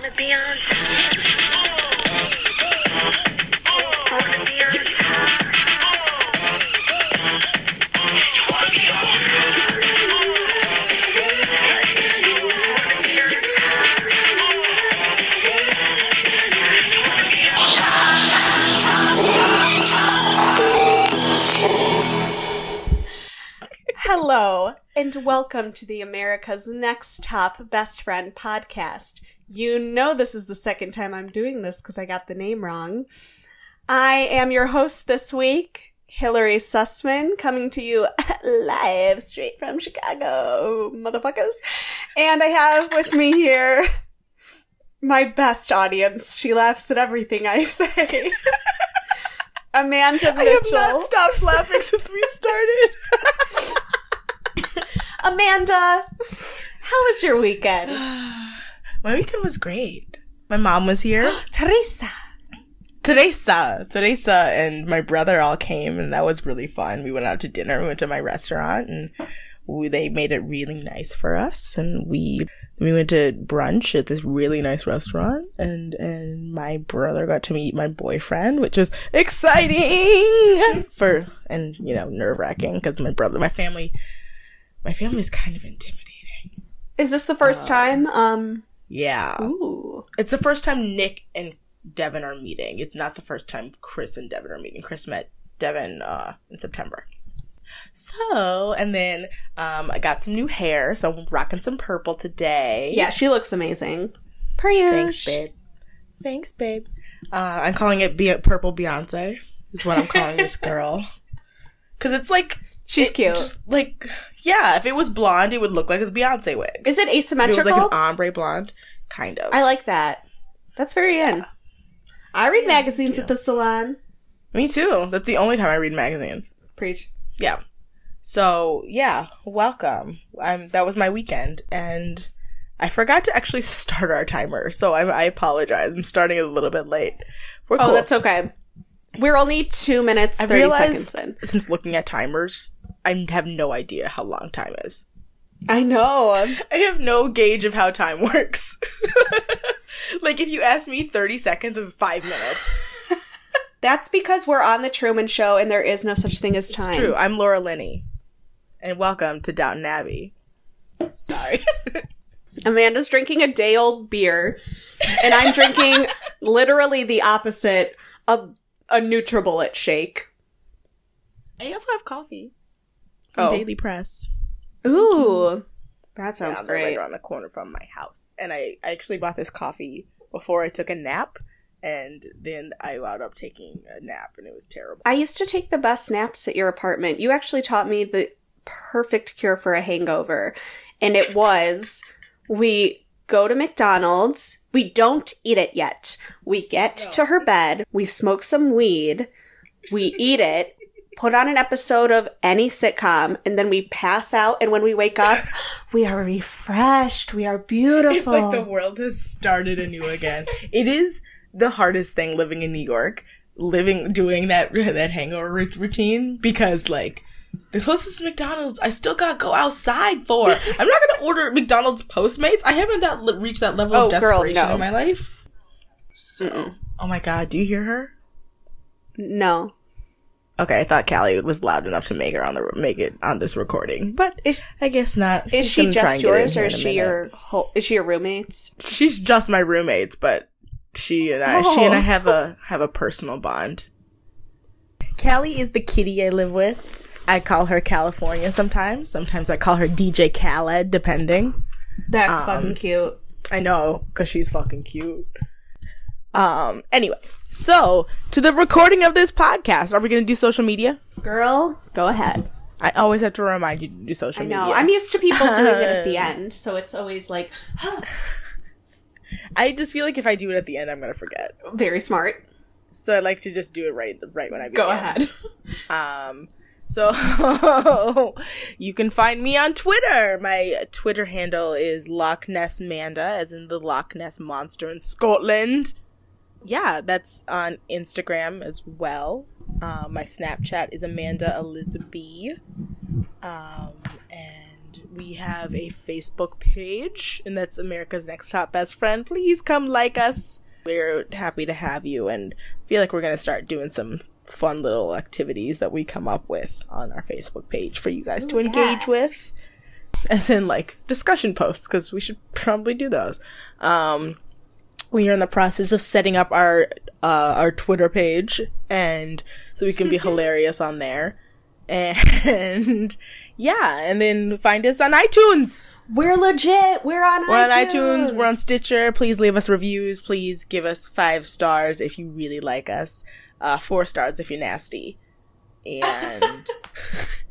Wanna be on. Wanna be on. Hello, and welcome to the America's Next Top Best Friend podcast. You know, this is the second time I'm doing this because I got the name wrong. I am your host this week, Hillary Sussman, coming to you live straight from Chicago, motherfuckers. And I have with me here my best audience. She laughs at everything I say. Amanda Mitchell. I have not stopped laughing since we started. Amanda, how was your weekend? My weekend was great. My mom was here. Teresa. Teresa, Teresa, and my brother all came, and that was really fun. We went out to dinner. We went to my restaurant, and we, they made it really nice for us. And we we went to brunch at this really nice restaurant, and and my brother got to meet my boyfriend, which is exciting for and you know nerve wracking because my brother, my family, my family is kind of intimidating. Is this the first time? Um. Yeah. Ooh. It's the first time Nick and Devin are meeting. It's not the first time Chris and Devin are meeting. Chris met Devin uh, in September. So, and then um, I got some new hair, so I'm rocking some purple today. Yeah, she looks amazing. Per. Thanks, babe. Thanks, babe. Uh, I'm calling it Be- Purple Beyonce, is what I'm calling this girl. Because it's like. She's it cute. Just like, yeah, if it was blonde, it would look like a Beyonce wig. Is it If it was like an ombre blonde, kind of. I like that. That's very in. I read magazines at the salon. Me too. That's the only time I read magazines. Preach. Yeah. So yeah, welcome. Um, that was my weekend, and I forgot to actually start our timer, so I, I apologize. I'm starting a little bit late. We're Oh, cool. that's okay. We're only two minutes, I 30 realized seconds in. since looking at timers, I have no idea how long time is. I know. I have no gauge of how time works. like if you ask me, thirty seconds is five minutes. That's because we're on the Truman Show and there is no such thing as time. It's true. I'm Laura Linney, and welcome to Downton Abbey. Sorry. Amanda's drinking a day old beer, and I'm drinking literally the opposite of a NutriBullet shake. I also have coffee. From Oh. Daily Press. Ooh, that sounds Yeah, they're right great. around the corner from my house. And I, I actually bought this coffee before I took a nap, and then I wound up taking a nap, and it was terrible. I used to take the best naps at your apartment. You actually taught me the perfect cure for a hangover. And it was we go to McDonald's, we don't eat it yet. We get to her bed, we smoke some weed, we eat it, put on an episode of any sitcom, and then we pass out. And when we wake up, we are refreshed, we are It's beautiful. like the world has started anew again. it is the hardest thing living in New York, living doing that that hangover rut- routine because like the closest McDonald's I still got to go outside for. I'm not gonna order McDonald's Postmates. I haven't that li- reached that level Oh, of girl, desperation no. in my life. Mm-mm. Oh my god, do you hear her? No. Okay, I thought Callie was loud enough to make her on the make it on this recording, but Is, I guess not. is she just and get in yours or is she your whole, is she your roommate's? She's just my roommates, but she and I, she and I Oh. have a have a personal bond. Callie is the kitty I live with. I call her California sometimes. Sometimes I call her DJ Khaled, depending. That's Um, fucking cute. I know, cause she's fucking cute. Um. Anyway, so to the recording of this podcast, are we gonna do social media? Girl, go ahead. I always have to remind you to do social I know. media. I'm used to people doing it at the end, so it's always like I just feel like if I do it at the end, I'm gonna forget. very smart. So I like to just do it right, right when I begin. Go ahead. Um, so you can find me on Twitter. My Twitter handle is Loch Ness Manda, as in the Loch Ness monster in Scotland. Yeah, that's on Instagram as well. Uh, my Snapchat is Amanda Elizabeth. Um, and we have a Facebook page, and that's America's Next Top Best Friend. Please come like us. We're happy to have you, and feel like we're gonna start doing some fun little activities that we come up with on our Facebook page for you guys to Ooh, engage yeah. with. As in, like discussion posts, because we should probably do those. Um, we are in the process of setting up our uh, our Twitter page, and so we can be hilarious on there. And yeah, and then find us on iTunes. We're legit. We're on We're on iTunes. iTunes. We're on Stitcher. Please leave us reviews. Please give us five stars if you really like us. Uh, four stars if you're nasty. And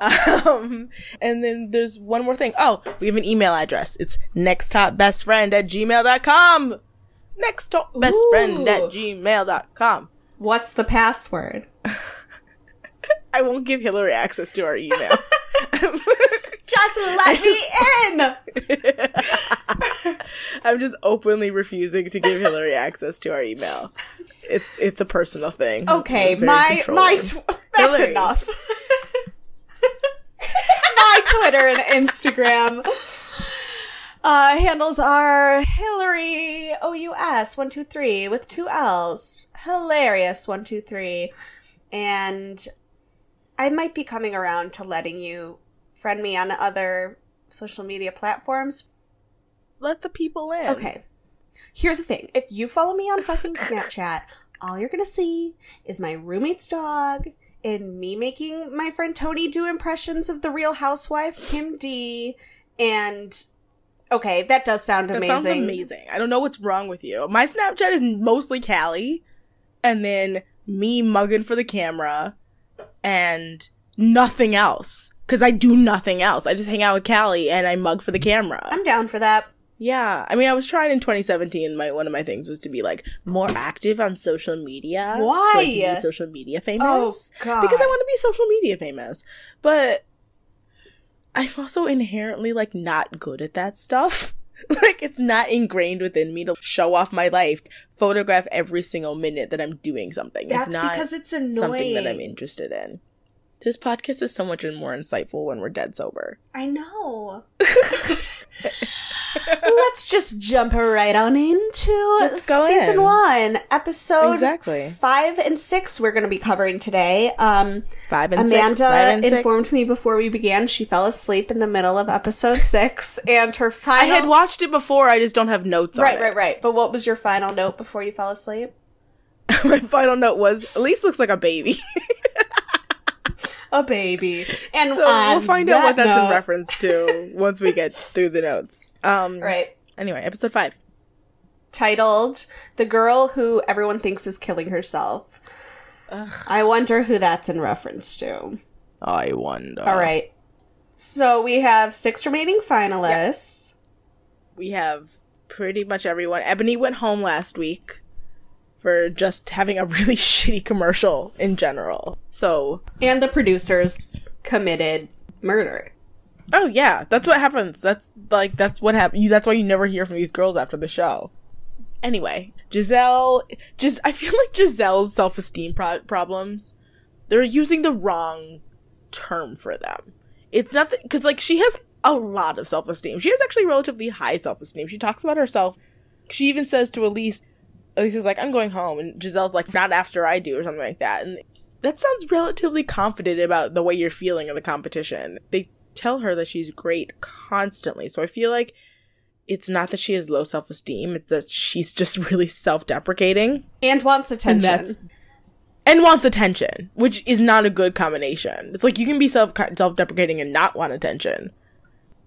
um, and then there's one more thing. Oh, we have an email address. It's nexttopbestfriend at gmail.com. Nexttopbestfriend at gmail.com. What's the password? I won't give Hillary access to our email. Just let me in. I'm just openly refusing to give Hillary access to our email. It's it's a personal thing. Okay, my my tw- that's Hillary. enough. My Twitter and Instagram uh, handles are Hillary OUS one two three with two L's. Hilarious one two three, and I might be coming around to letting you friend me on other social media platforms let the people in. Okay. Here's the thing. If you follow me on fucking Snapchat, all you're gonna see is my roommate's dog and me making my friend Tony do impressions of the real housewife, Kim D. And okay, that does sound That amazing. sounds amazing. I don't know what's wrong with you. My Snapchat is mostly Callie, and then me mugging for the camera, and nothing else. Because I do nothing else. I just hang out with Callie and I mug for the camera. I'm down for that. Yeah, I mean, I was trying in 2017. My one of my things was to be like more active on social media. Why? So I can be social media oh, famous. Oh, God. Because I want to be social media famous, but I'm also inherently like not good at that stuff. like it's not ingrained within me to show off my life, photograph every single minute that I'm doing something. That's it's not because it's annoying. something that I'm interested in. This podcast is so much more insightful when we're dead sober. I know. Let's just jump right on into Let's go season in. one, episode Exactly. five and six. We're going to be covering today. Um, Five and Amanda six. Five and six. informed me before we began she fell asleep in the middle of episode six, and her final. I had watched it before. I just don't have notes on right, it. right, right. But what was your final note before you fell asleep? My final note was Elise looks like a baby. A baby. And so we'll find out what that that's in reference to once we get through the notes. Um Right. anyway, episode 5. Titled "The Girl Who Everyone Thinks Is Killing Herself." I wonder who that's in reference to. I wonder. All right. So we have six remaining finalists. We have pretty much everyone. Ebony went home last week for just having a really shitty commercial in general. So, And the producers committed murder. oh yeah, that's what happens. That's like that's what happens. That's why you never hear from these girls after the show. Anyway, Giselle, just I feel like Giselle's self-esteem pro- problems. They're using the wrong term for them. It's not because like she has a lot of self-esteem. She has actually relatively high self-esteem. She talks about herself. She even says to Elise, Elise is like, "I'm going home," and Giselle's like, "Not after I do," or something like that. And that sounds relatively confident about the way you're feeling in the competition. They tell her that she's great constantly, so I feel like it's not that she has low self-esteem; it's that she's just really self-deprecating And wants attention. and and wants attention, which is not a good combination. It's like you can be self self-deprecating and not want attention.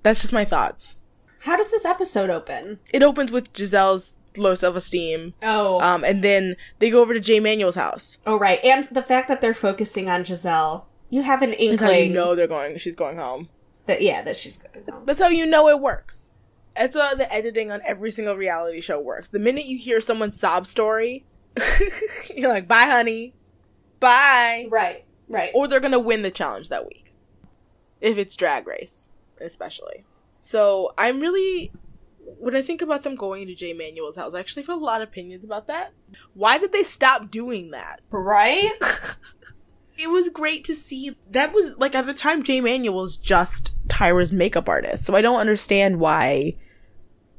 That's just my thoughts. How does this episode open? It opens with Giselle's low self-esteem, Oh. um, and then they go over to Jay Manuel's house. oh, right. And the fact that they're focusing on Giselle. You have an That's how inkling you know they're going. She's going home. that, yeah, that she's going home. That's how you know it works. That's how the editing on every single reality show works. The minute you hear someone's sob story, you're like, "Bye, honey. Bye." Right, right. or they're gonna win the challenge that week. If it's drag race, especially. So I'm really when I think about them going to Jay Manuel's house, I actually have a lot of opinions about that. Why did they stop doing that? right? it was great to see that was like at the time Jay Manuel was just Tyra's makeup artist. So I don't understand why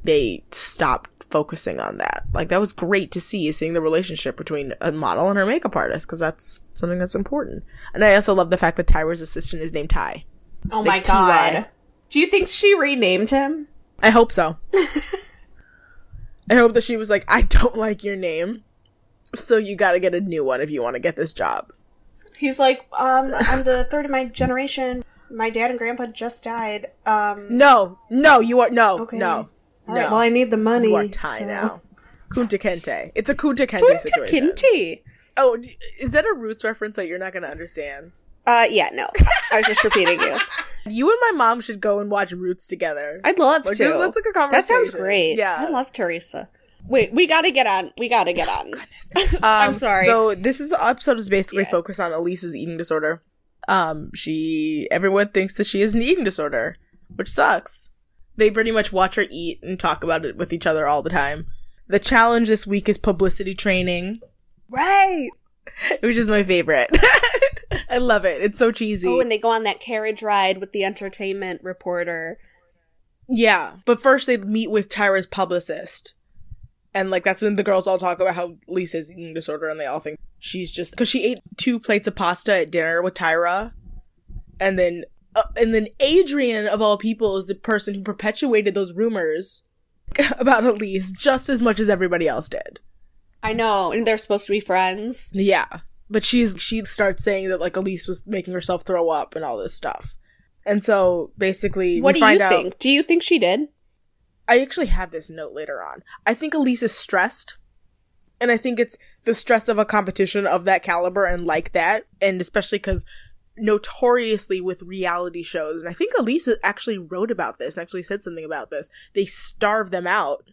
they stopped focusing on that. Like that was great to see seeing the relationship between a model and her makeup artist because that's something that's important. And I also love the fact that Tyra's assistant is named Ty. Oh my God. Do you think she renamed him? I hope so. I hope that she was like, I don't like your name. So you gotta get a new one if you want to get this job. He's like, um, I'm the third of my generation. My dad and grandpa just died. Um, No, no, you are no, Okay. no, all no. right, well, I need the money. you are Ty so- now. Kunta. It's a Kunta Kente Kunta situation. Kinte. Oh, is that a Roots reference that you're not gonna understand? Uh, yeah, no. I was just repeating you. You and my mom should go and watch Roots together. I'd love Like, to. that's- like a That sounds great. Yeah. I love Teresa. Wait, we gotta get on. We gotta get on. Goodness, I'm Um, sorry. So this is episode is basically Yeah. focused on Elise's eating disorder. Um, she everyone thinks that she has an eating disorder, which sucks. They pretty much watch her eat and talk about it with each other all the time. The challenge this week is publicity training, right. which is my favorite. I love it. It's so cheesy. Oh, and they go on that carriage ride with the entertainment reporter. Yeah, but first they meet with Tyra's publicist. And like that's when the girls all talk about how Lisa's eating disorder and they all think she's just cuz she ate two plates of pasta at dinner with Tyra. And then uh, and then Adrian of all people is the person who perpetuated those rumors about Elise just as much as everybody else did. I know, and they're supposed to be friends. Yeah. But she's she starts saying that like Elise was making herself throw up and all this stuff. And so basically What do you out think? Do you think she did? I actually have this note later on. I think Elise is stressed. And I think it's the stress of a competition of that caliber and like that. And especially because notoriously with reality shows, and I think Elise actually wrote about this, actually said something about this, they starve them out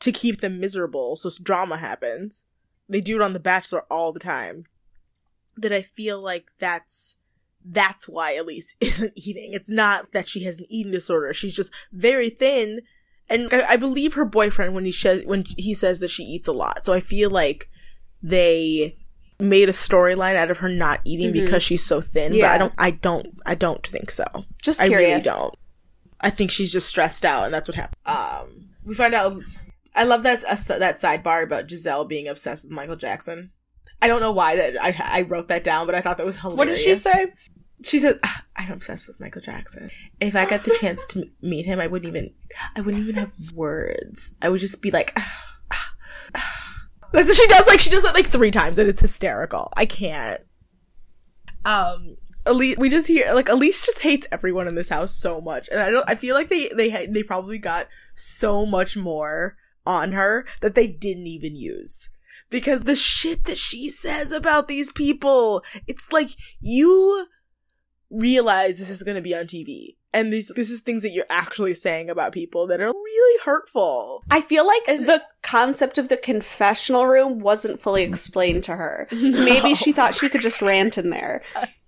to keep them miserable. So drama happens. They do it on The Bachelor all the time. That I feel like that's that's why Elise isn't eating. It's not that she has an eating disorder. She's just very thin, and I, I believe her boyfriend when he sh- when he says that she eats a lot. So I feel like they made a storyline out of her not eating Mhm. because she's so thin. But I don't. I don't. I don't think so. Just I really don't. I think she's just stressed out, and that's what happened. Um, we find out. I love that uh, that sidebar about Giselle being obsessed with Michael Jackson. I don't know why that I I wrote that down, but I thought that was hilarious. What did she say? She said, "Ah, "I'm obsessed with Michael Jackson. If I got the chance to meet him, I wouldn't even, I wouldn't even have words. I would just be like." "Ah, ah, ah." That's what she does. Like she does it like three times, and it's hysterical. I can't. Um, Elise, we just hear like Elise just hates everyone in this house so much, and I don't. I feel like they they they probably got so much more on her that they didn't even use because the shit that she says about these people, it's like you realize this is going to be on TV. And these, this is things that you're actually saying about people that are really hurtful. I feel like the concept of the confessional room wasn't fully explained to her. Maybe she thought she could just rant in there.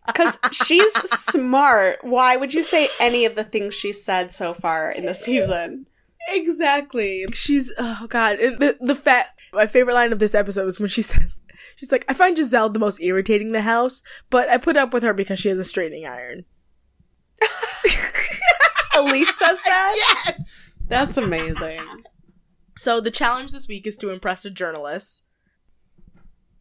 Because she's smart. Why would you say any of the things she said so far in the season? Exactly. She's, oh god. And the, the fact, my favorite line of this episode is when she says, she's like, I find Giselle the most irritating in the house, but I put up with her because she has a straightening iron. Elise says that? Yes! That's amazing. So the challenge this week is to impress a journalist,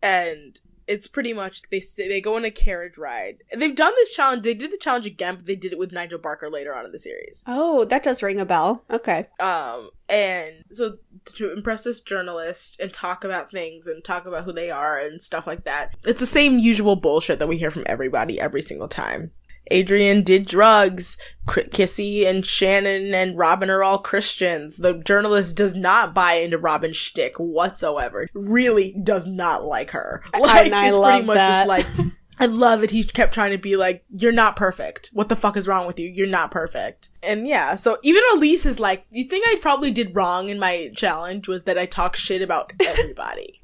and it's pretty much they say, they go on a carriage ride. They've done this challenge. They did the challenge again, but they did it with Nigel Barker later on in the series. Oh, that does ring a bell. Okay. Um, and so to impress this journalist and talk about things and talk about who they are and stuff like that. It's the same usual bullshit that we hear from everybody every single time. Adrian did drugs. Kissy and Shannon and Robin are all Christians. The journalist does not buy into Robin's shtick whatsoever. Really does not like her. Like, and I it's love pretty much that. just like, I love that he kept trying to be like, you're not perfect. What the fuck is wrong with you? You're not perfect. And yeah, so even Elise is like, the thing I probably did wrong in my challenge was that I talk shit about everybody.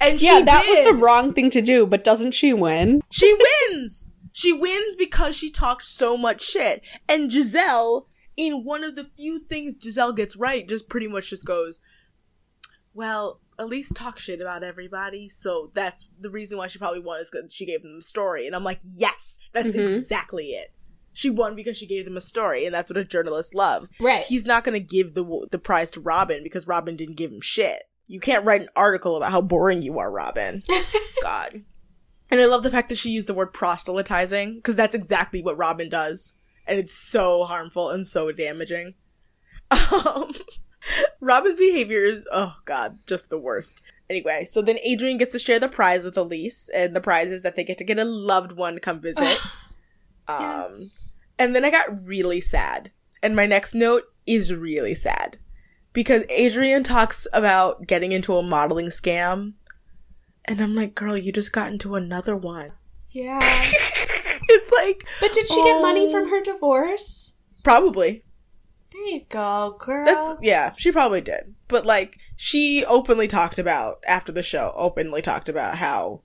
And Yeah, that was the wrong thing to do, but doesn't she win? She wins. She wins because she talked so much shit. And Giselle, in one of the few things Giselle gets right, just pretty much just goes, well, Elise talks shit about everybody, so that's the reason why she probably won is because she gave them a story. And I'm like, yes, that's Mhm. exactly it. She won because she gave them a story, and that's what a journalist loves. Right. He's not going to give the the prize to Robin because Robin didn't give him shit. You can't write an article about how boring you are, Robin. God. And I love the fact that she used the word proselytizing because that's exactly what Robin does, and it's so harmful and so damaging. Um, Robin's behavior is oh god, just the worst. Anyway, so then Adrian gets to share the prize with Elise, and the prize is that they get to get a loved one to come visit. um, Yes. and then I got really sad. And my next note is really sad. Because Adrian talks about getting into a modeling scam. And I'm like, girl, you just got into another one. Yeah. it's like, But did she get money Oh. from her divorce? probably. There you go, girl. That's, yeah, she probably did. But like, she openly talked about, after the show, openly talked about how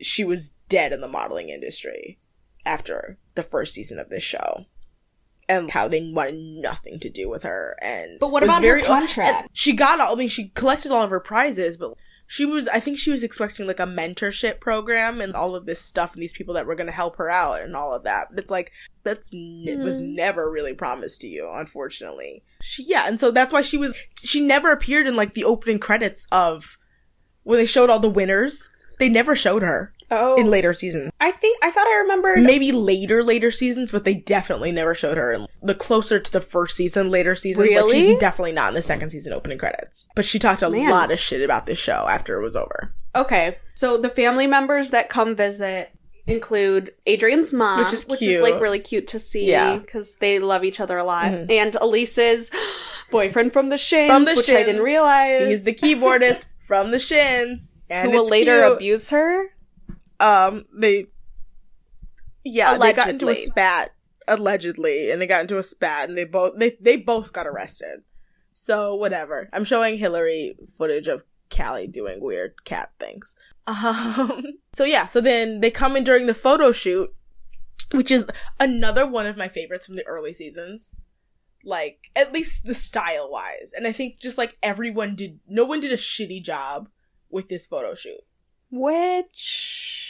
she was dead in the modeling industry after the first season of this show. And how they wanted nothing to do with her. And But what about her oh, contract? She got all, I mean, she collected all of her prizes, but she was, I think she was expecting like a mentorship program and all of this stuff and these people that were going to help her out and all of that. But it's like, that's, n- it was Mhm. never really promised to you, unfortunately. She, yeah, and so that's why she was, she never appeared in like the opening credits of when they showed all the winners. They never showed her oh, in later seasons. I think I thought I remembered. Maybe later, later seasons, but they definitely never showed her. in The closer to the first season, later seasons, like Really? she's definitely not in the second season opening credits. But she talked a Man. lot of shit about this show after it was over. Okay, so the family members that come visit include Adrian's mom, Which is like really cute to see Yeah. because they love each other a lot, Mhm. and Elise's boyfriend from the Shins, From the which I didn't realize, He's the keyboardist from the Shins, and who will later cute. abuse her. Um, they, yeah, they got into a spat allegedly, and they got into a spat, and they both they they both got arrested. So whatever. I'm showing Hillary footage of Callie doing weird cat things. Um. So yeah. So then they come in during the photo shoot, which is another one of my favorites from the early seasons. Like at least the style wise, and I think just like everyone did, no one did a shitty job with this photo shoot. Which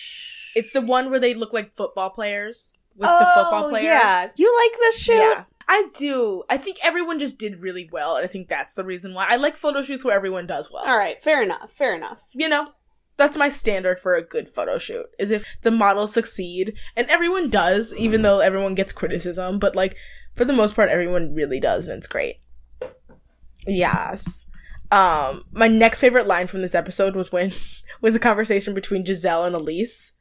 It's the one where they look like football players with the football. Oh, Yeah, you like this shoot? Yeah. I do. I think everyone just did really well, and I think that's the reason why I like photo shoots where everyone does well. All right, fair enough. Fair enough. You know, that's my standard for a good photo shoot is if the models succeed, and everyone does, even though everyone gets criticism, but like for the most part, everyone really does, and it's great. Yes. Um, my next favorite line from this episode was when was a conversation between Giselle and Elise.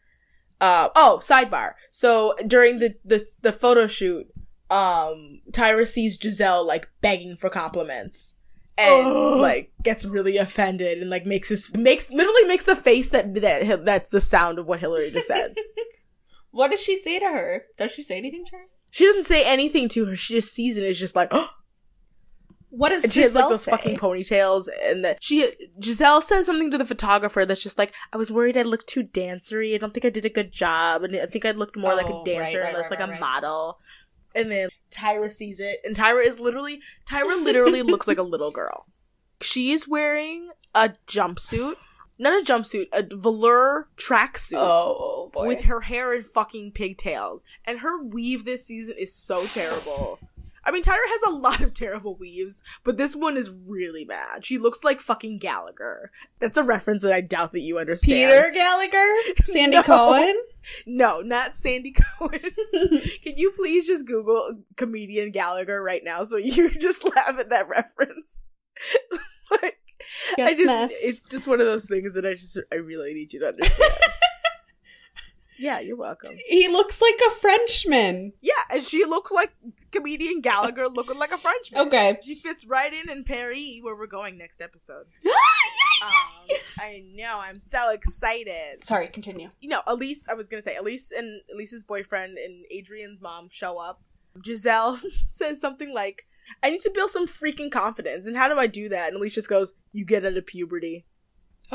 Uh, oh, sidebar. So during the, the the photo shoot, um, Tyra sees Giselle like begging for compliments and Ugh. like gets really offended and like makes this makes literally makes the face that that that's the sound of what Hillary just said. What does she say to her? Does she say anything to her? she doesn't say anything to her. She just sees it. and is just like, oh, What and she has like those say? fucking ponytails, and that she Giselle says something to the photographer that's just like, I was worried I looked too dancery. I don't think I did a good job, and I think I looked more like a Oh, dancer right, and right, less right, like a model. And then Tyra sees it, and Tyra is literally Tyra literally looks like a little girl. She is wearing a jumpsuit, not a jumpsuit, a velour tracksuit oh, oh boy. with her hair in fucking pigtails. And her weave this season is so terrible. I mean, Tyra has a lot of terrible weaves, but this one is really bad. She looks like fucking Gallagher. That's a reference that I doubt that you understand. Peter Gallagher? Sandy No. Cohen? No, not Sandy Cohen. Can you please just Google comedian Gallagher right now so you just laugh at that reference? like, I just, miss. it's just one of those things that I just, I really need you to understand. Yeah, you're welcome. He looks like a Frenchman. Yeah, and she looks like comedian Gallagher looking like a Frenchman. Okay. She fits right in in Paris, where we're going next episode. Um, I know, I'm so excited. Sorry, continue. You know, Elise, I was gonna say, Elise and Elise's boyfriend and Adrian's mom show up. Giselle says something like, I need to build some freaking confidence. And how do I do that? And Elise just goes, You get out of puberty.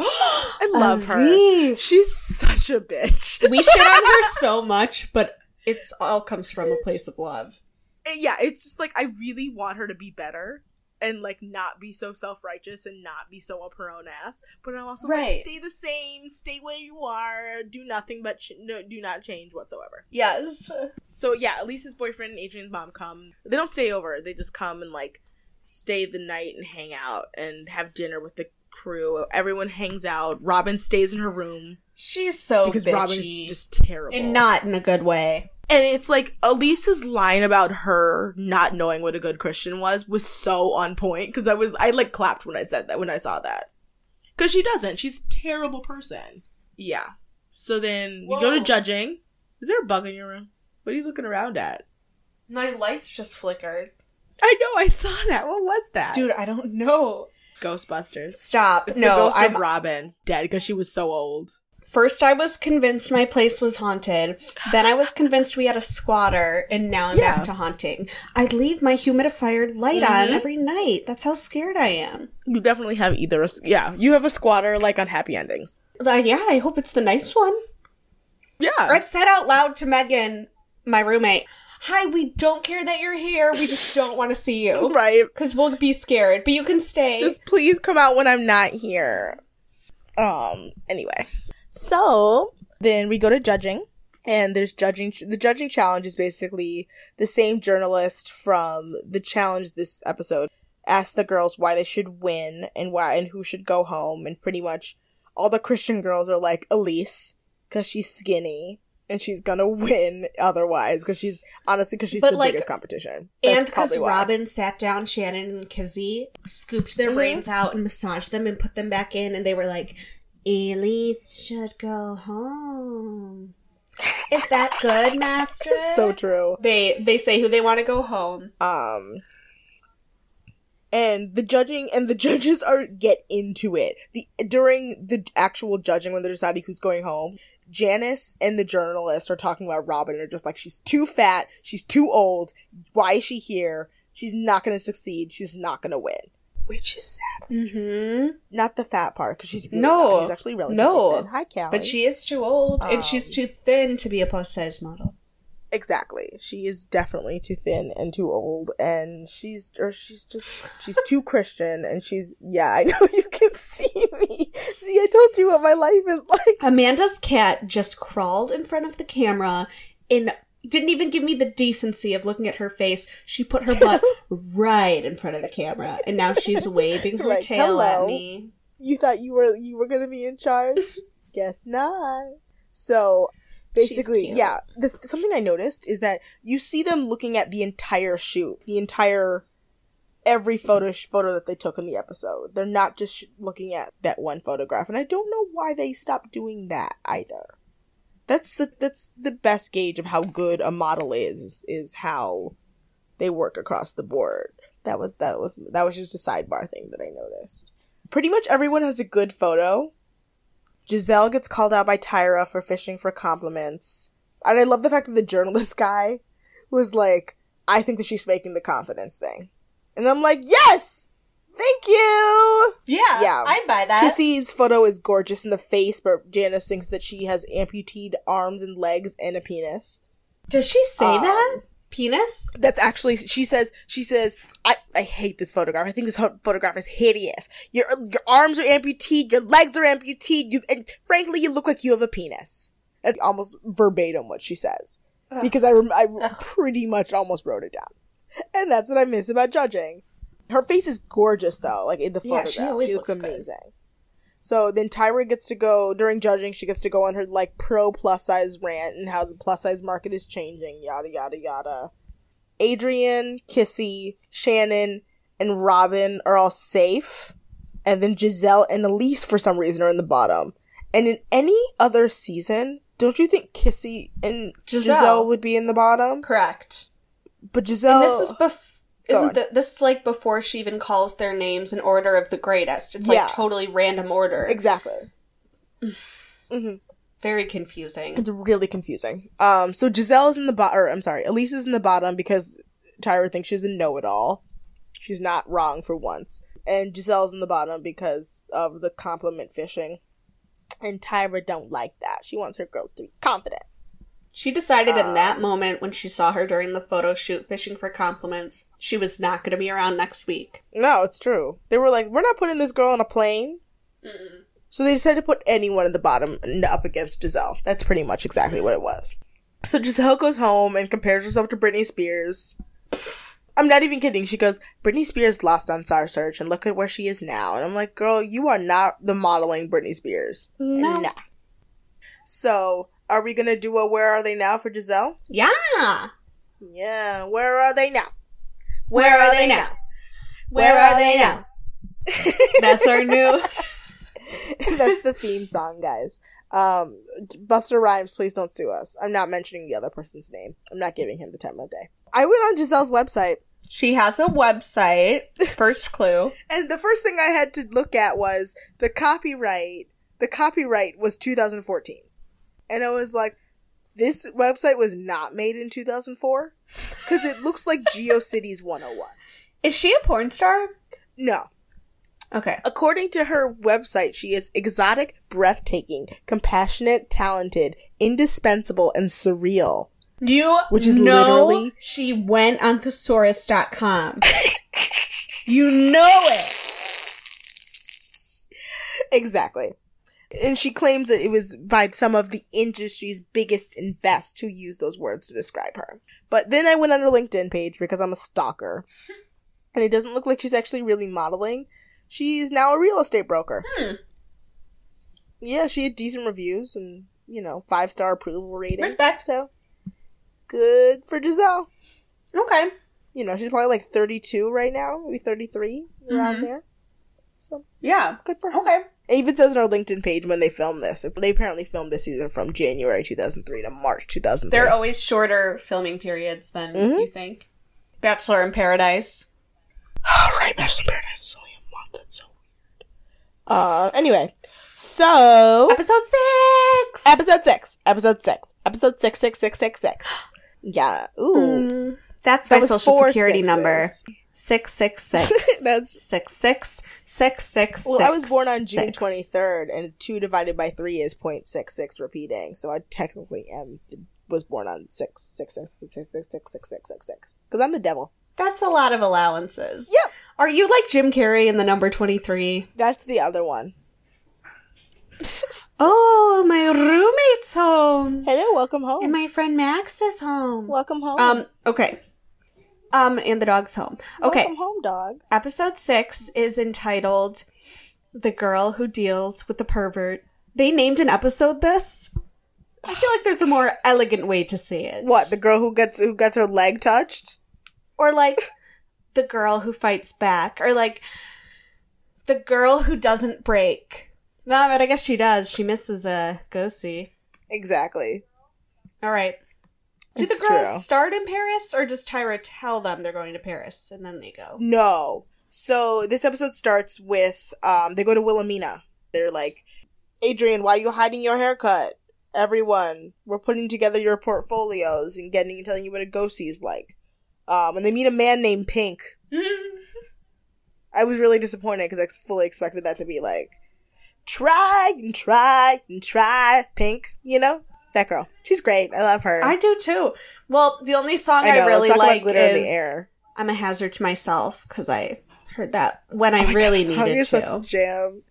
I love her. She's such a bitch. we shit on her so much, but it's all comes from a place of love. yeah, it's just like I really want her to be better. and like not be so self righteous and not be so up her own ass. But I'm also Right. like, stay the same, stay where you are, do nothing but ch- no, do not change whatsoever. Yes. So yeah, Elise's boyfriend and Adrian's mom come. They don't stay over. They just come and like stay the night and hang out and have dinner with the crew. Everyone hangs out. Robin stays in her room She's so because bitchy. Robin is just terrible. and not in a good way. and it's like Elise's line about her not knowing what a good Christian was was so on point because I was I like clapped when I said that when I saw that because she doesn't. She's a terrible person. Yeah. So then we go to judging. Is there a bug in your room? What are you looking around at? My lights just flickered. I know, I saw that. What was that? Dude, I don't know. Ghostbusters. Stop. It's no, I'm Robin dead because she was so old. First, I was convinced my place was haunted. Then, I was convinced we had a squatter, and now I'm Yeah. back to haunting. I leave my humidifier light on Mhm. every night. That's how scared I am. You definitely have either. A, yeah, you have a squatter like on Happy Endings. Uh, yeah, I hope it's the nice one. Yeah, I've said out loud to Megan, my roommate, "Hi, we don't care that you're here. We just don't want to see you right. because we'll be scared. But you can stay." Just please come out when I'm not here. Um. Anyway, so then we go to judging, and there's judging. The judging challenge is basically the same journalist from the challenge this episode asked the girls why they should win and why and who should go home, and pretty much all the Christian girls are like Elise because she's skinny. And she's gonna win otherwise because she's honestly because she's But, the like, biggest competition. That's and because. Robin sat down Shannon and Kizzy, scooped their Mhm. brains out and massaged them and put them back in, and they were like, Elise should go home. Is that good, Master? so true. They they say who they want to go home. um and the judging and the judges are get into it the during the actual judging when they're deciding who's going home janice and the journalist are talking about robin and they're just like she's too fat she's too old why is she here she's not gonna succeed she's not gonna win which is sad Mm-hmm. not the fat part because she's really No. not. she's actually relatively No. thin. hi Callie. But she is too old, and she's Um, too thin to be a plus size model. Exactly. She is definitely too thin and too old and she's or she's just she's too Christian and she's yeah, I know you can see me. See, I told you what my life is like. Amanda's cat just crawled in front of the camera and didn't even give me the decency of looking at her face. She put her butt right in front of the camera, and now she's waving her Like, tail at me. You thought you were you were going to be in charge? Guess not. So, basically, yeah, the something I noticed is that you see them looking at the entire shoot, the entire every photo photo that they took in the episode. They're not just sh- looking at that one photograph, and I don't know why they stopped doing that either. That's the, that's the best gauge of how good a model is, is is how they work across the board. That was that was that was just a sidebar thing that I noticed. Pretty much everyone has a good photo. Giselle gets called out by Tyra for fishing for compliments. And I love the fact that the journalist guy was like, I think that she's faking the confidence thing. And I'm like, yes! Thank you! Yeah, Yeah. I'd buy that. Kissy's photo is gorgeous in the face, but Janice thinks that she has amputated arms and legs and a penis. Does she say Um, that? Penis? That's actually she says she says I I hate this photograph. I think this ho- photograph is hideous. Your your arms are amputated, your legs are amputated, you and frankly you look like you have a penis. That's almost verbatim what she says. Ugh. Because I rem- I Ugh. pretty much almost wrote it down. And that's what I miss about judging. Her face is gorgeous though, like in the Yeah, photograph. she always looks, looks good. So then Tyra gets to go during judging. She gets to go on her like pro plus size rant and how the plus size market is changing. Yada yada yada. Adrian, Kissy, Shannon, and Robin are all safe, and then Giselle and Elise for some reason are in the bottom. And in any other season, don't you think Kissy and Giselle, Giselle. would be in the bottom? Correct. But Giselle, And this is bef- Go on. Isn't th- this is like before she even calls their names in order of the greatest. It's like Yeah. totally random order. exactly. hmm Very confusing. It's really confusing. Um, so Giselle is in the bottom, I'm sorry, Elise is in the bottom because Tyra thinks she's a know-it-all. She's not wrong for once. And Giselle's in the bottom because of the compliment fishing. And Tyra don't like that. She wants her girls to be confident. She decided in Um, that moment when she saw her during the photo shoot fishing for compliments, she was not going to be around next week. No, it's true. They were like, we're not putting this girl on a plane. So they decided to put anyone at the bottom and up against Giselle. That's pretty much exactly what it was. So Giselle goes home and compares herself to Britney Spears. I'm not even kidding. She goes, Britney Spears lost on Star Search and look at where she is now. And I'm like, girl, you are not the modeling Britney Spears. No. Nah. So, are we gonna do a Where Are They Now for Giselle? Yeah. Yeah, where are they now? Where are they now? Where are they now? That's our new. That's the theme song, guys. Um, Busta Rhymes, please don't sue us. I'm not mentioning the other person's name. I'm not giving him the time of day. I went on Giselle's website, She has a website. First clue. and the first thing I had to look at was the copyright. The copyright was 2014, and I was like, "This website was not made in 2004 because it looks like GeoCities 101." Is she a porn star? No, Okay. According to her website, she is exotic, breathtaking, compassionate, talented, indispensable, and surreal. You Which is know literally- she went on thesaurus.com. you know it. Exactly. And she claims that it was by some of the industry's biggest and best who used those words to describe her. But then I went on her LinkedIn page because I'm a stalker. And it doesn't look like she's actually really modeling. She's now a real estate broker. Hmm. Yeah, she had decent reviews and, you know, five star approval rating. Respect. So, good for Giselle. Okay. You know, she's probably like 32 right now, maybe 33, around Mhm. there. So, Yeah. good for her. Okay. It even says on our LinkedIn page when they filmed this. They apparently filmed this season from January 2003 to March 2003. There are always shorter filming periods than Mhm. you think. Bachelor in Paradise. Oh, right, Bachelor in Paradise is only a month. That's so weird. Uh, anyway. So, Episode six. episode 6. Episode 6. Episode 66666. Yeah. Ooh. Mm, that's That my social security sixes. number. Six six six. That's- six six six six. Well, I was born on June 23rd, and 2 divided by 3 is 0.66 repeating. So I technically am was born on 6 6 6 6 6 6 6 6 6 6 6 because I'm the devil. That's a lot of allowances. Yep. Are you like Jim Carrey in the number twenty three? That's the other one. Oh, my roommate's home. Hello, welcome home. And my friend Max is home. welcome home. Um, okay. Um, and the dog's home. Okay. Welcome home, dog. Episode six is entitled The Girl Who Deals with the Pervert. They named an episode this. I feel like there's a more elegant way to say it. What the girl who gets who gets her leg touched? Or like the girl who fights back. Or like the girl who doesn't break. No, but I guess she does. She misses a go see. Exactly. All right. Do the girls true. start in Paris, or does Tyra tell them they're going to Paris and then they go? No. So this episode starts with um they go to Wilhelmina. They're like, Adrian, why are you hiding your haircut? Everyone, we're putting together your portfolios and getting and telling you what a go see is like. Um, and they meet a man named Pink. I was really disappointed because I fully expected that to be like, try and try and try Pink. You know that girl. She's great. I love her. I do too. Well, the only song I, know, let's really about like glitter is the air. "I'm a Hazard to Myself" because I heard that when I really That song needed to. jam.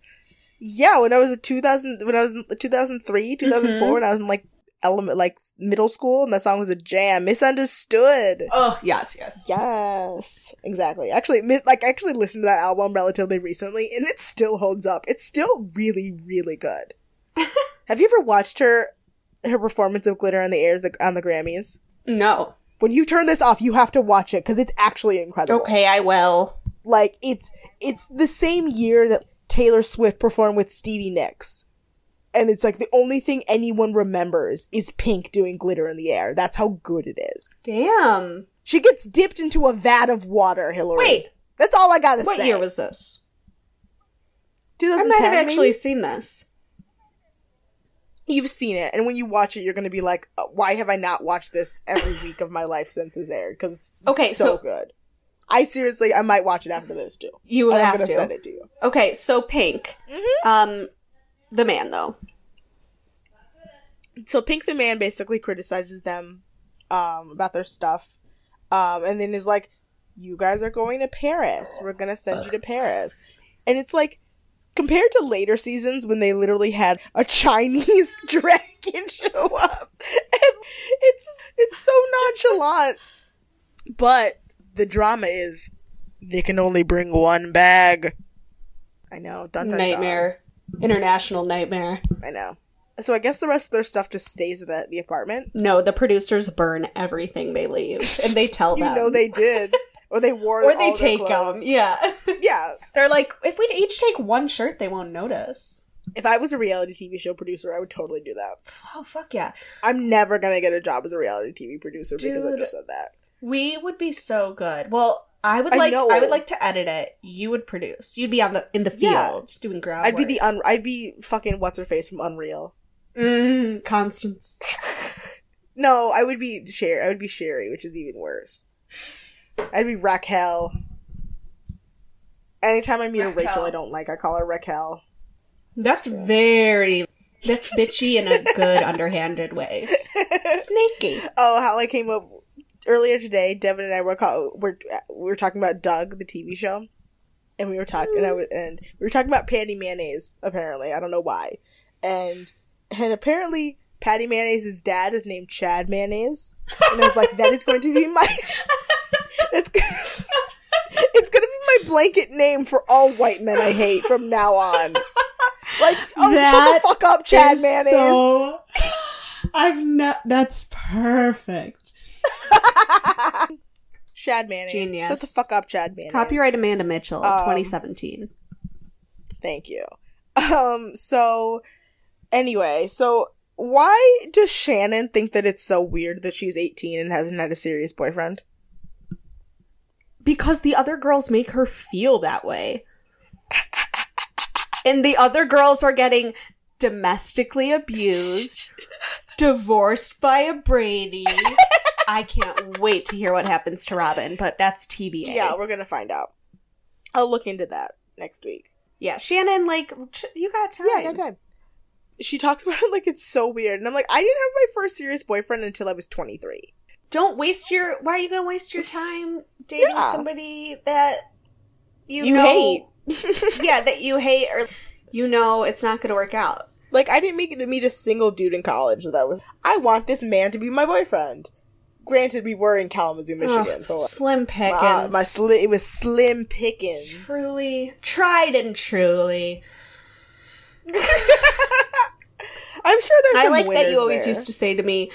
Yeah, when I was a 2000, when I was in 2003, 2004, Mhm. when I was in like element, like middle school, and that song was a jam. Misunderstood. Oh yes, yes. Yes, exactly. Actually, mi- like I actually listened to that album relatively recently, and it still holds up. It's still really, really good. Have you ever watched her her performance of "Glitter on the Airs" on the Grammys? No. When you turn this off, you have to watch it because it's actually incredible. Okay, I will. like it's it's the same year that Taylor Swift performed with Stevie Nicks. And it's like the only thing anyone remembers is Pink doing glitter in the air. That's how good it is. Damn. She gets dipped into a vat of water, Hillary. Wait, That's all I gotta what say. What year was this? I 2010? might have actually maybe? seen this. You've seen it, and when you watch it, you're gonna be like, "Uh, "Why have I not watched this every week of my life since it's aired?" Because it's Okay, so, so- good. I seriously, I might watch it after this too. You I'm have to. send it to you. Okay, so Pink. Mhm. Um, the man though. so Pink the Man basically criticizes them um, about their stuff, um, and then is like, "You guys are going to Paris. We're gonna send you to Paris," and it's like. Compared to later seasons when they literally had a Chinese dragon show up, and it's it's so nonchalant. But the drama is they can only bring one bag. I know, dun, dun, dun. Nightmare. International nightmare. I know. So I guess the rest of their stuff just stays at the, the apartment. No, the producers burn everything they leave, and they tell You them. know they did, or they wore, or they take them. Yeah, Yeah. they're like, if we each take one shirt, they won't notice. If I was a reality TV show producer, I would totally do that. Oh fuck yeah, I'm never gonna get a job as a reality TV producer because I just said that. we would be so good. Well, I would like. know. I would like to edit it. You would produce. You'd be on the in the Yeah. field doing ground. I'd be the un- I'd be fucking what's her face from Unreal. mm, Constance. No, I would be Sherry. I would be Sherry, which is even worse. I'd be Raquel. Anytime I meet a Rachel I don't like, I call her Raquel. That's very. That's bitchy in a good, underhanded way. Snaky. Oh, how I came up earlier today. Devin and I were call, we're we were talking about Doug, the TV show, and we were talking and I mm. was, and we were talking about Patty Mayonnaise. Apparently, I don't know why, and and apparently Patty Mayonnaise's dad is named Chad Mayonnaise, and I was like, that is going to be my that's it's to be my blanket name for all white men I hate from now on. Like, oh, That shut the fuck up, Chad Is Mayonnaise. So, I've not. That's perfect. Chad Mayonnaise. Genius. Shut the fuck up, Chad Mayonnaise. Copyright Amanda Mitchell, Um, 2017. Thank you. Um, so anyway, so why does Shannon think that it's so weird that she's 18 and hasn't had a serious boyfriend? Because the other girls make her feel that way. and the other girls are getting domestically abused, divorced by a Brady. I can't wait to hear what happens to Robin, but that's TBA. Yeah, we're gonna find out. I'll look into that next week. Yeah, Shannon, like, ch- you got time. Yeah, I got time. She talks about it like it's so weird, and I'm like, I didn't have my first serious boyfriend until I was 23. Don't waste your. Why are you gonna waste your time dating Yeah. somebody that you, You know, hate. yeah, that you hate, or you know it's not gonna work out. Like, I didn't make it to meet a single dude in college that I was. I want this man to be my boyfriend. Granted, we were in Kalamazoo, Michigan, Ugh, so slim pickings. my sli- it was slim pickings. truly tried and truly. I'm sure there's I some like that you always there. used to say to me,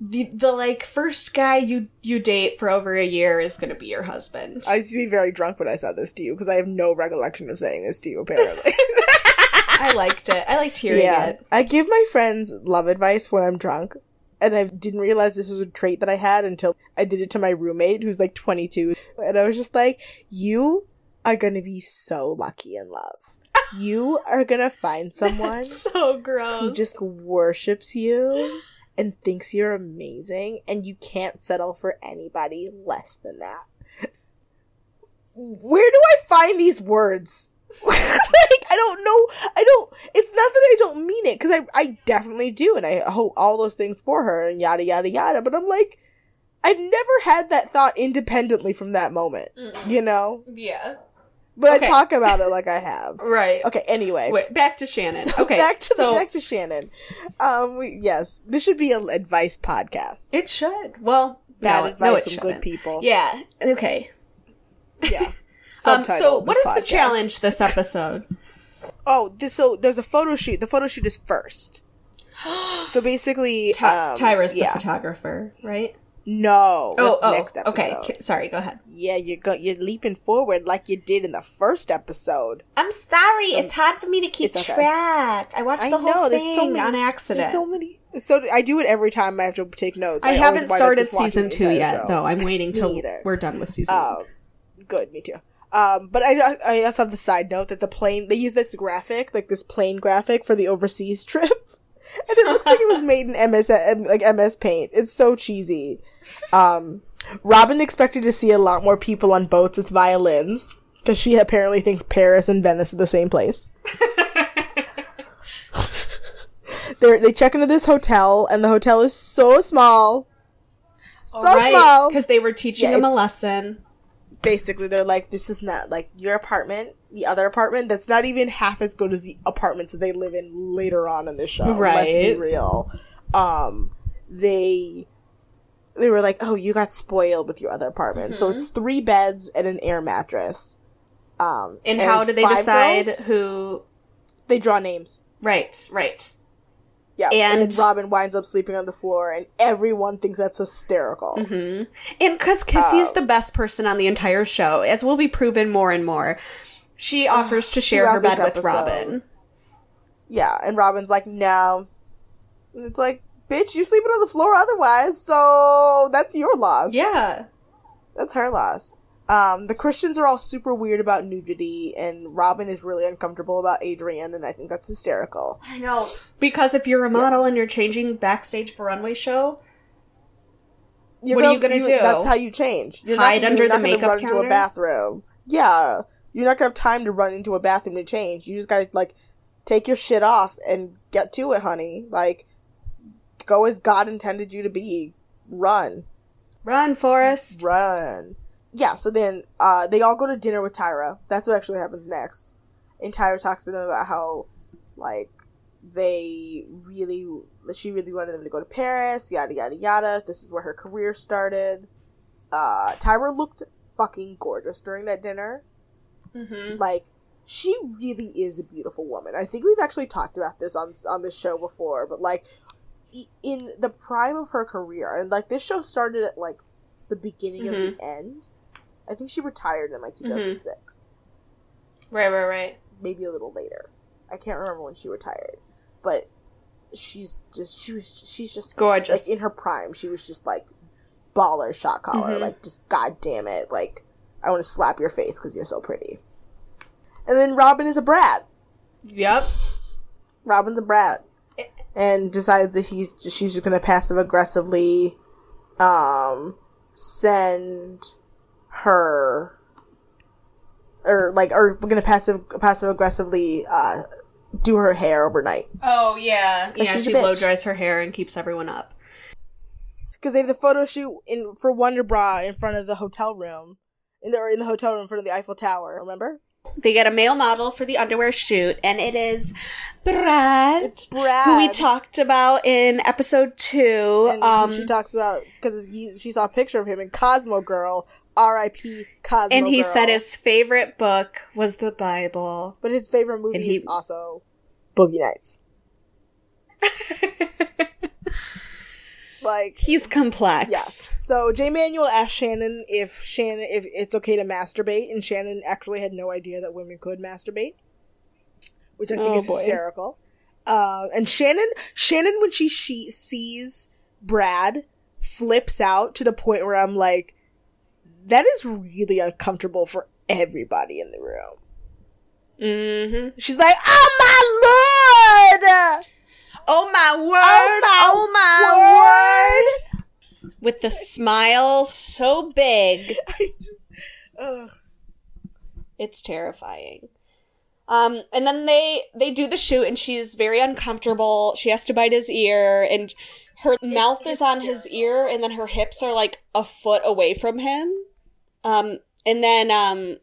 the, the like first guy you you date for over a year is gonna be your husband. I used to be very drunk when I said this to you because I have no recollection of saying this to you. Apparently, I liked it. I liked hearing yeah. it. I give my friends love advice when I'm drunk, and I didn't realize this was a trait that I had until I did it to my roommate who's like 22, and I was just like, "You are gonna be so lucky in love. You are gonna find someone so gross. who just worships you." And thinks you're amazing, and you can't settle for anybody less than that. Where do I find these words? like I don't know. I don't. It's not that I don't mean it because I I definitely do, and I hope all those things for her and yada yada yada. But I'm like, I've never had that thought independently from that moment, Mm-mm. you know. yeah. But Okay. I talk about it like I have. Right. Okay. Anyway. Wait, back to Shannon. So okay. back to so back to Shannon. Um. We, yes, this should be an advice podcast. it should. Well, Bad no, advice no, from good people. Yeah. Okay. Yeah. Um. So, what is is the challenge this episode? Oh, this, so there's a photo shoot. The photo shoot is first. So basically, Ty- um, Tyra's the photographer, right? No, Oh, oh, next episode. okay. Sorry, go ahead. Yeah, you go. You're leaping forward like you did in the first episode. I'm sorry. it's hard for me to keep okay. track. I watched I the whole know, thing so many- on accident. There's so many. So I do it every time I have to take notes. I, always haven't started season two yet, show. though. I'm waiting till we're done with season. Um, good, me too. Um, but I I also have the side note that the plane they use this graphic like this plane graphic for the overseas trip, and it looks like it was made in MS like MS Paint. It's so cheesy. Um, Robin expected to see a lot more people on boats with violins because she apparently thinks Paris and Venice are the same place. they they check into this hotel, and the hotel is so small, so right, small. because they were teaching Yeah, him a lesson. Basically, they're like, "This is not like your apartment, the other apartment. That's not even half as good as the apartments that they live in later on in the show. Right? Let's be real. Um, they they were like, "Oh, you got spoiled with your other apartment." So Mm-hmm. it's three beds and an air mattress. Um, And, how do they decide girls, who? They draw names. Right, right. Yeah, and, And- Robin winds up sleeping on the floor, and everyone thinks that's hysterical. And because Kissy's Um, the best person on the entire show, as will be proven more and more, she offers to share her bed with episode. Robin. Yeah, and Robin's like, "No," and it's like, "Bitch, you sleeping on the floor otherwise, so that's your loss." Yeah. that's her loss. Um, the Christians are all super weird about nudity, and Robin is really uncomfortable about Adrian, and I think that's hysterical. I know. Because if you're a model and you're changing backstage for runway show, You're What are you gonna do? That's how you change. You're Hide not, under the gonna makeup run into a bathroom. Yeah, you're not gonna have time to run into a bathroom to change. You just gotta like take your shit off and get to it, honey. Like, go as God intended you to be. Run, run, Forrest. run. Yeah. So then, uh, they all go to dinner with Tyra. That's what actually happens next. And Tyra talks to them about how, like, they really, she really wanted them to go to Paris. Yada yada yada. This is where her career started. Uh, Tyra looked fucking gorgeous during that dinner. Mm-hmm. Like, she really is a beautiful woman. I think we've actually talked about this on on this show before, but like, in the prime of her career, and like this show started at like the beginning of the end. I think she retired in like 2006, Right, right, right. maybe a little later. I can't remember when she retired, but she's just she was she's just Gorgeous. like in her prime. She was just like baller shot caller, Mhm. like just god damn it, like I want to slap your face because you're so pretty. And then Robin is a brat. Yep. Robin's a brat, and decides that he's she's just gonna passive aggressively, um, send her, or like, or we're gonna passive passive aggressively uh do her hair overnight Oh yeah, yeah. She blow dries her hair and keeps everyone up. because they have the photo shoot in for Wonder Bra in front of the hotel room, in the or in the hotel room in front of the Eiffel Tower. Remember? They get a male model for the underwear shoot, and it is Brad, It's Brad. who we talked about in episode two. And um, she talks about because she saw a picture of him in Cosmo Girl, R.I.P. Cosmo. and he Girl. said his favorite book was the Bible. but his favorite movie and he- is also Boogie Nights. like He's complex. Yes. So Jay Manuel asked Shannon if Shannon if it's okay to masturbate, and Shannon actually had no idea that women could masturbate, which I think Oh, is boy. hysterical. Uh, and Shannon, Shannon, when she she sees Brad, flips out to the point where I'm like, that is really uncomfortable for everybody in the room. Mm-hmm. She's like, "Oh my lord! Oh my word! Oh my word! With the smile so big, I just, ugh. it's terrifying. Um, and then they they do the shoot, and she's very uncomfortable. She has to bite his ear, and her mouth is on his ear, and then her hips are like a foot away from him. Um, and then um,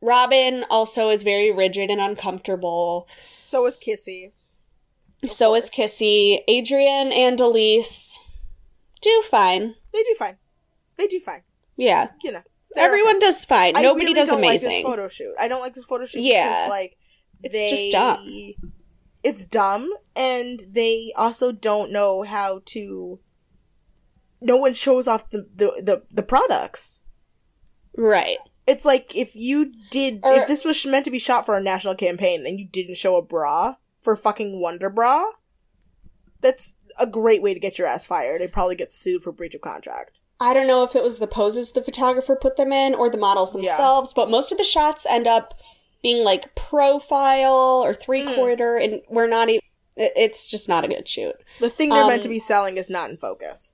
Robin also is very rigid and uncomfortable. So is Kissy. so is Kissy. Adrian and Elise do fine. They do fine. They do fine. Yeah, You know, everyone does fine. I Nobody really does don't amazing. Like this photo shoot. I don't like this photo shoot Yeah. because like It's they, just dumb. It's dumb, and they also don't know how to. No one shows off the the the, the products. right. It's like if you did, Or- if this was meant to be shot for a national campaign and you didn't show a bra for fucking Wonder Bra, that's a great way to get your ass fired and probably get sued for breach of contract. I don't know if it was the poses the photographer put them in or the models Yeah. themselves, but most of the shots end up being like profile or three quarter, and we're not even. It's just not a good shoot. The thing they're meant Um, to be selling is not in focus.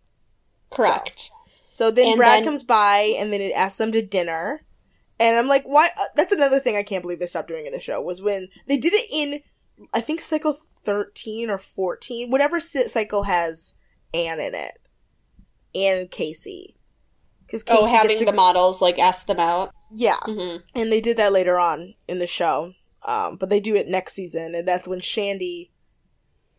Correct. So then And Brad then- comes by and then it asks them to dinner. And I'm like, why? Uh, that's another thing I can't believe they stopped doing in the show was when they did it in I think cycle 13 or 14, whatever cycle has Anne in it. Anne and Kacey. Because Oh, having the models like ask them out. Yeah. hmm And they did that later on in the show. Um, but they do it next season, and that's when Shandi.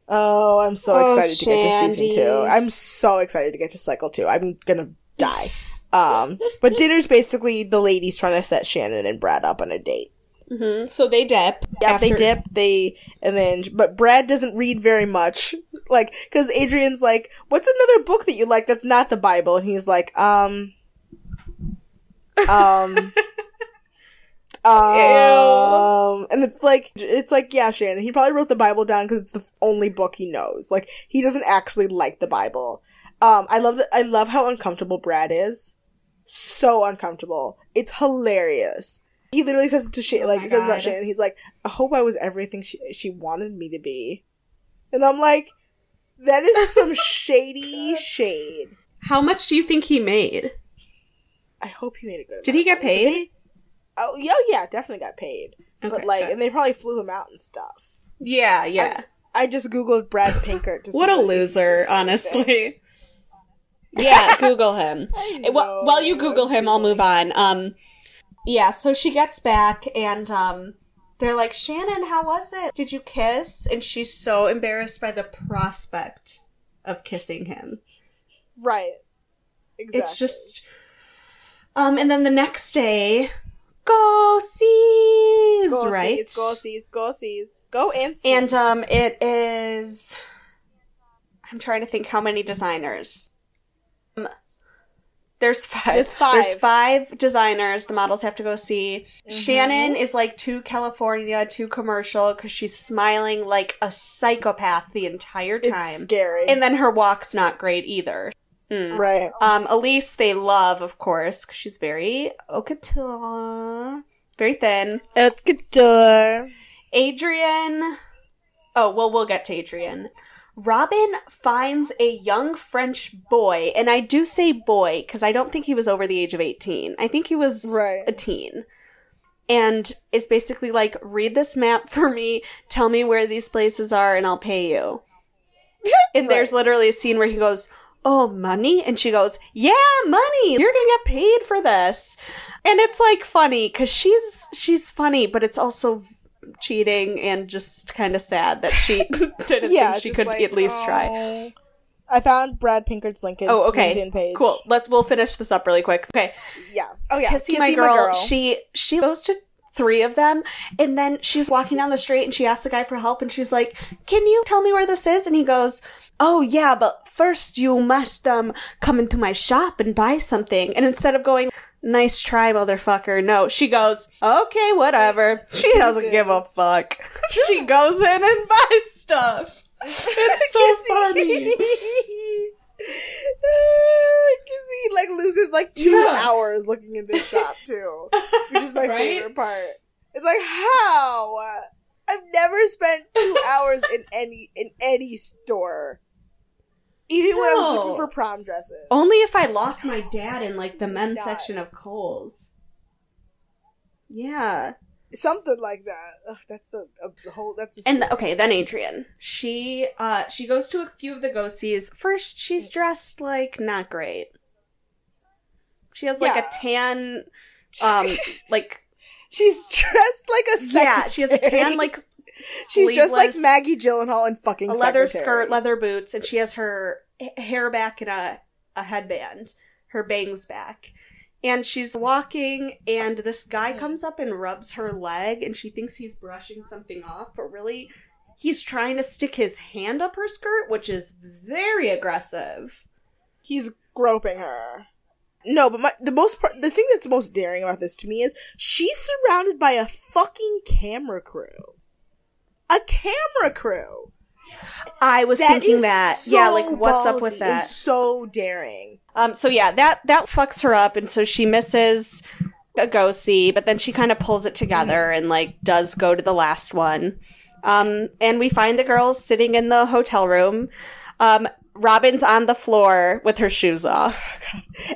Oh, I'm so Oh, excited to get to season two. I'm so excited to get to cycle two. I'm gonna die. Um, but dinner's basically the ladies trying to set Shannon and Brad up on a date. Hmm So they dip. Yeah, they dip. They and then, but Brad doesn't read very much. Like, because Adrian's like, "What's another book that you like that's not the Bible?" And he's like, "Um, um." Um, and it's like it's like yeah, Shannon. He probably wrote the Bible down because it's the only book he knows. Like he doesn't actually like the Bible. Um, I love that. I love how uncomfortable Brad is. So uncomfortable. It's hilarious. He literally says to Shannon, like Oh my says about. Shannon. He's like, "I hope I was everything she she wanted me to be," and I'm like, "That is some shady shade." How much do you think he made? I hope he made a good. Did he get paid? They- Oh yeah, yeah, definitely got paid. but like, good. and they probably flew him out and stuff. yeah, yeah. I just googled Brad Pinkert. To see what a loser, honestly. yeah, Google him. I Eh, While, while you Google him, I'll move on. Um, yeah. So she gets back, and um, they're like, "Shannon, how was it? Did you kiss?" And she's so embarrassed by the prospect of kissing him. Right. Exactly. It's just, um, and then the next day, go sees, go right? Sees, go sees, go sees, go and see. And um, it is. I'm trying to think how many designers. Um, there's five. There's five. There's five designers. The models have to go see. Mm-hmm. Shannon is like too California, too commercial because she's smiling like a psychopath the entire it's time. scary. And then her walk's not great either. Hmm. right. Um, Elise, they love, of course, because she's very haute couture, very thin. Et couture. Adrian. Oh, well, we'll get to Adrian. Robin finds a young French boy, and I do say boy because I don't think he was over the age of 18. I think he was Right. a teen. And is basically like, read this map for me, tell me where these places are, and I'll pay you. And there's literally a scene where he goes, Oh, money? And she goes, Yeah, money. You're gonna get paid for this. And it's like funny because she's she's funny, but it's also cheating and just kind of sad that she didn't Yeah, think she could like, at least try. I found Brad Pinkert's LinkedIn. Oh, okay, LinkedIn page. cool. Let's we'll finish this up really quick. Okay, Yeah. Oh yeah. Kissy, my, girl, She she goes to three of them, and then she's walking down the street and she asks the guy for help, and she's like, "Can you tell me where this is?" And he goes, "Oh yeah, but first you must um come into my shop and buy something." And instead of going, "Nice try, motherfucker," no, she goes, "Okay, whatever." She doesn't give a fuck. she goes in and buys stuff. It's so funny. Because he like loses like two Yeah. hours looking in this shop too, which is my Right? favorite part. It's like how I've never spent two hours in any in any store, even when I was looking for prom dresses. Only if I lost my dad in like the men's section of Kohl's. Yeah. Something like that. Ugh, that's the, uh, the whole. That's the And story. okay, then Adrian. She uh she goes to a few of the go sees. First, she's dressed like not great. She has like Yeah. a tan um like she's dressed like a secretary. yeah, she has a tan like She's just like Maggie Gyllenhaal in fucking a leather Secretary. skirt, leather boots, and she has her hair back in a a headband, her bangs back. And she's walking, and this guy hmm. comes up and rubs her leg, and she thinks he's brushing something off, but really, he's trying to stick his hand up her skirt, which is very aggressive. He's groping her. No, but my, the most part, the thing that's most daring about this to me is she's surrounded by a fucking camera crew. A camera crew. I was That thinking that. so yeah, like what's up with that? so daring. Um, so yeah, that that fucks her up, and so she misses a go see, but then she kind of pulls it together and like does go to the last one. Um, and we find the girls sitting in the hotel room. Um, Robin's on the floor with her shoes off.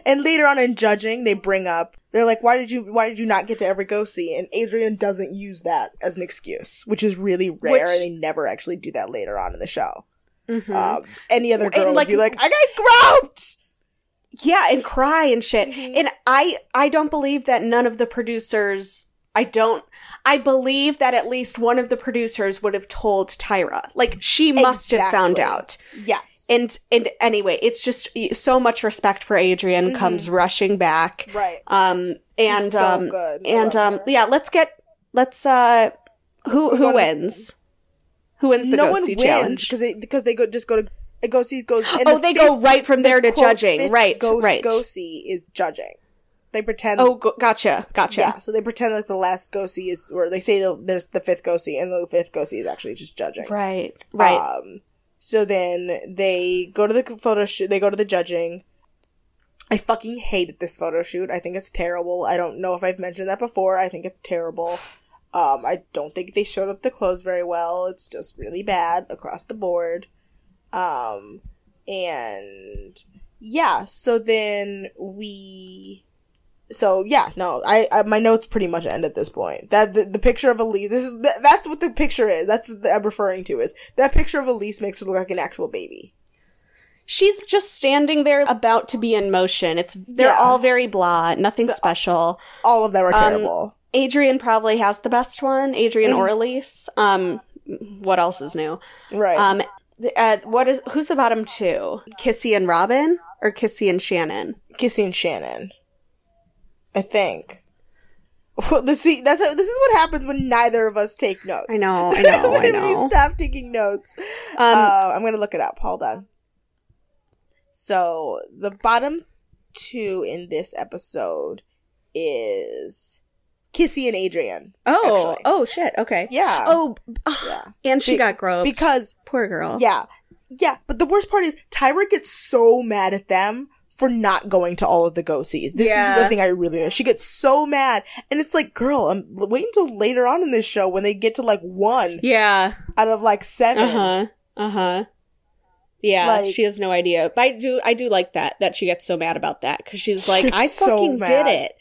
And later on in judging, they bring up they're like, "Why did you Why did you not get to every go see?" And Adrian doesn't use that as an excuse, which is really rare. Which- and they never actually do that later on in the show. Mhm. Um, any other And, girl like- would be like, "I got groped." yeah, and cry and shit. Mhm. And I I don't believe that none of the producers I don't I believe that at least one of the producers would have told Tyra. Like she must have found out. Yes, And and anyway, it's just so much respect for Adrian comes rushing back. right. Um and so um good. And um yeah, let's get let's uh who who wins? Who wins the no one wins challenge? because they because they go just go to see goes. Oh, the they fifth- go right from there to judging. Right, Go, right. Go see is judging. They pretend. Oh, go- gotcha, gotcha. Yeah, so they pretend like the last go see is, or they say the, there's the fifth go see, and the fifth go see is actually just judging. Right, right. Um, so then they go to the photo shoot. They go to the judging. I fucking hated this photo shoot. I think it's terrible. I don't know if I've mentioned that before. I think it's terrible. Um, I don't think they showed up the clothes very well. It's just really bad across the board. Um, and yeah, so then we so yeah, no, I, I my notes pretty much end at this point. That the, the picture of Elise, this is th- that's what the picture is. That's what I'm referring to is that picture of Elise makes her look like an actual baby. She's just standing there about to be in motion. It's they're Yeah. all very blah, nothing special. All of them are Um, terrible. Adrian probably has the best one. Adrian Mm. or Elise. Um, what else is new? right. Um, uh, what is who's the bottom two? Kissy and Robin or Kissy and Shannon? Kissing Shannon. I think. Well, the see that's how, this is what happens when neither of us take notes. I know, I know, I when know. we stop taking notes. Um, uh, I'm gonna look it up. Hold on. So the bottom two in this episode is Kissy and Adrian. oh, actually. oh shit. Okay. Yeah. Oh, yeah. and she Be- got groped. Because poor girl. yeah, yeah. But the worst part is Tyra gets so mad at them for not going to all of the go sees. This Yeah. is the thing I really know. She gets so mad, and it's like, girl, I'm waiting until later on in this show when they get to like one Yeah. out of like seven. Uh huh. Uh huh. Yeah, Like- she has no idea. But I do, I do like that that she gets so mad about that because she's She like, I fucking did it.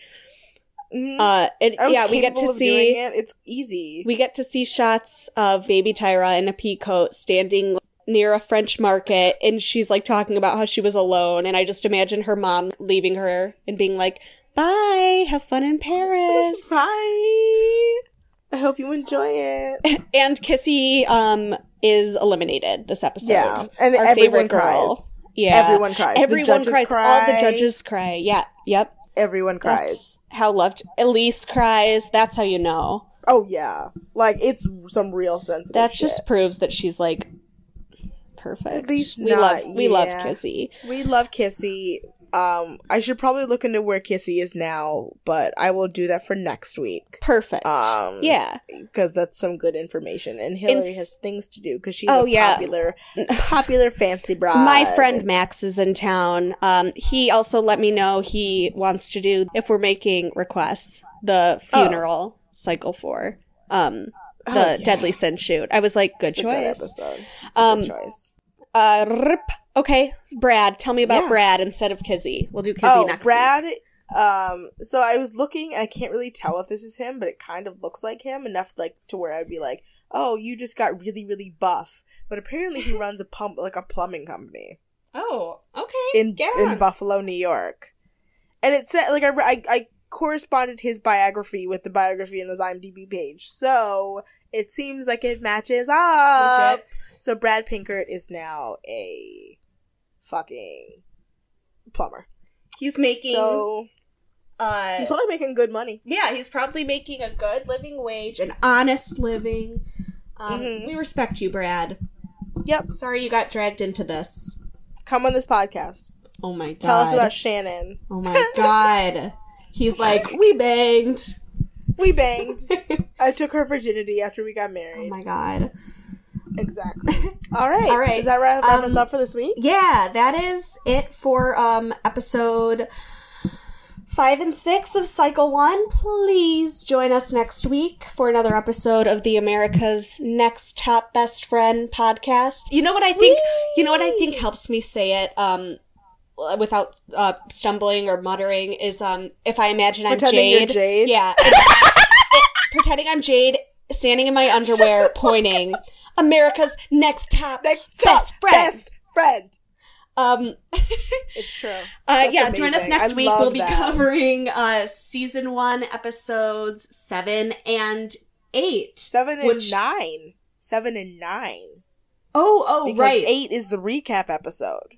Mhm. Uh, and yeah, we get to see it. It's easy. we get to see shots of baby Tyra in a pea coat standing near a French market, and she's like talking about how she was alone, and I just imagine her mom leaving her and being like, "Bye, have fun in Paris." Bye. I hope you enjoy it. and Kissy um is eliminated this episode. Yeah, and Our everyone cries. Yeah, Everyone cries. Everyone cries. All the judges cry. Yeah. Yep. Everyone cries. That's how loved. Elise cries. That's how you know. Oh yeah, like it's some real sensitive. That shit. just proves that she's like perfect. At least we not, love we love. Kissy. we love Kissy. Um, I should probably look into where Kissy is now, but I will do that for next week Perfect. Um, yeah. because that's some good information. And Hillary s- has things to do because she's Oh, a yeah. popular, popular fancy bride. My friend Max is in town. Um, he also let me know he wants to do if we're making requests the funeral cycle for um the Oh, yeah. Deadly Sin shoot. I was like, good It's choice. a Um, good choice. Uh, rip. okay, Brad. Tell me about Yeah. Brad instead of Kizzy. We'll do Kizzy Oh, next. Brad. Um, so I was looking. I can't really tell if this is him, but it kind of looks like him enough, like to where I'd be like, "Oh, you just got really, really buff." But apparently, he runs a pump, like a plumbing company Oh, okay. in in. Buffalo, New York. And it said, like, I, I I corresponded his biography with the biography in his IMDb page, so it seems like it matches up. So Brad Pinkert is now a fucking plumber. He's making. So uh, he's probably making good money. yeah, he's probably making a good living wage, an honest living. Um, Mhm. We respect you, Brad. Yep. Sorry you got dragged into this. Come on this podcast. Oh my god. Tell us about Shannon. Oh my god. He's like, we banged. We banged. I took her virginity after we got married. Oh my god. Exactly. All right. All right. Is that wrap, wrap Um, us up for this week? Yeah, that is it for um episode five and six of cycle one. Please join us next week for another episode of the America's Next Top Best Friend podcast. You know what I think? You know what I think helps me say it um, without uh, stumbling or muttering is um, if I imagine I'm Jade. Jade? Yeah. It- pretending I'm Jade, standing in my underwear, pointing. America's Next Top Next Best top Friend. best friend. Um, It's true. Uh, yeah, join us next I week. We'll be that. covering uh, season one, episodes seven and eight. Seven and which- nine. Seven and nine. Oh, oh, Because right. eight is the recap episode.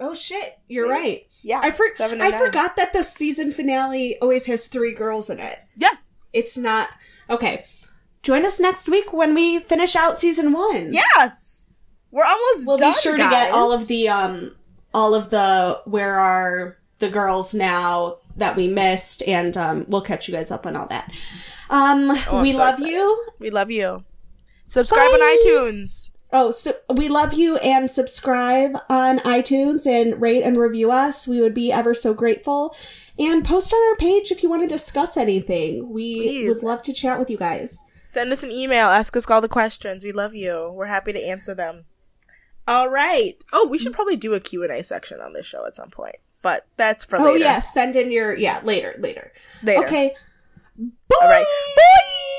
Oh shit, you're Yeah. right. Yeah. I for- seven and I nine. forgot that the season finale always has three girls in it. Yeah. It's not okay. Join us next week when we finish out season one. Yes. We're almost we'll done, be sure guys. to get all of the um all of the where are the girls now that we missed and um we'll catch you guys up on all that um Oh, we so love excited. you We love you. Subscribe on iTunes. oh so we love you and subscribe on itunes and rate and review us we would be ever so grateful and post on our page if you want to discuss anything we Please. would love to chat with you guys Send us an email. Ask us all the questions. We love you. We're happy to answer them. All right. Oh, we should probably do a Q&A section on this show at some point. But that's for oh later. yeah send in your yeah later later Later. okay All right. Bye.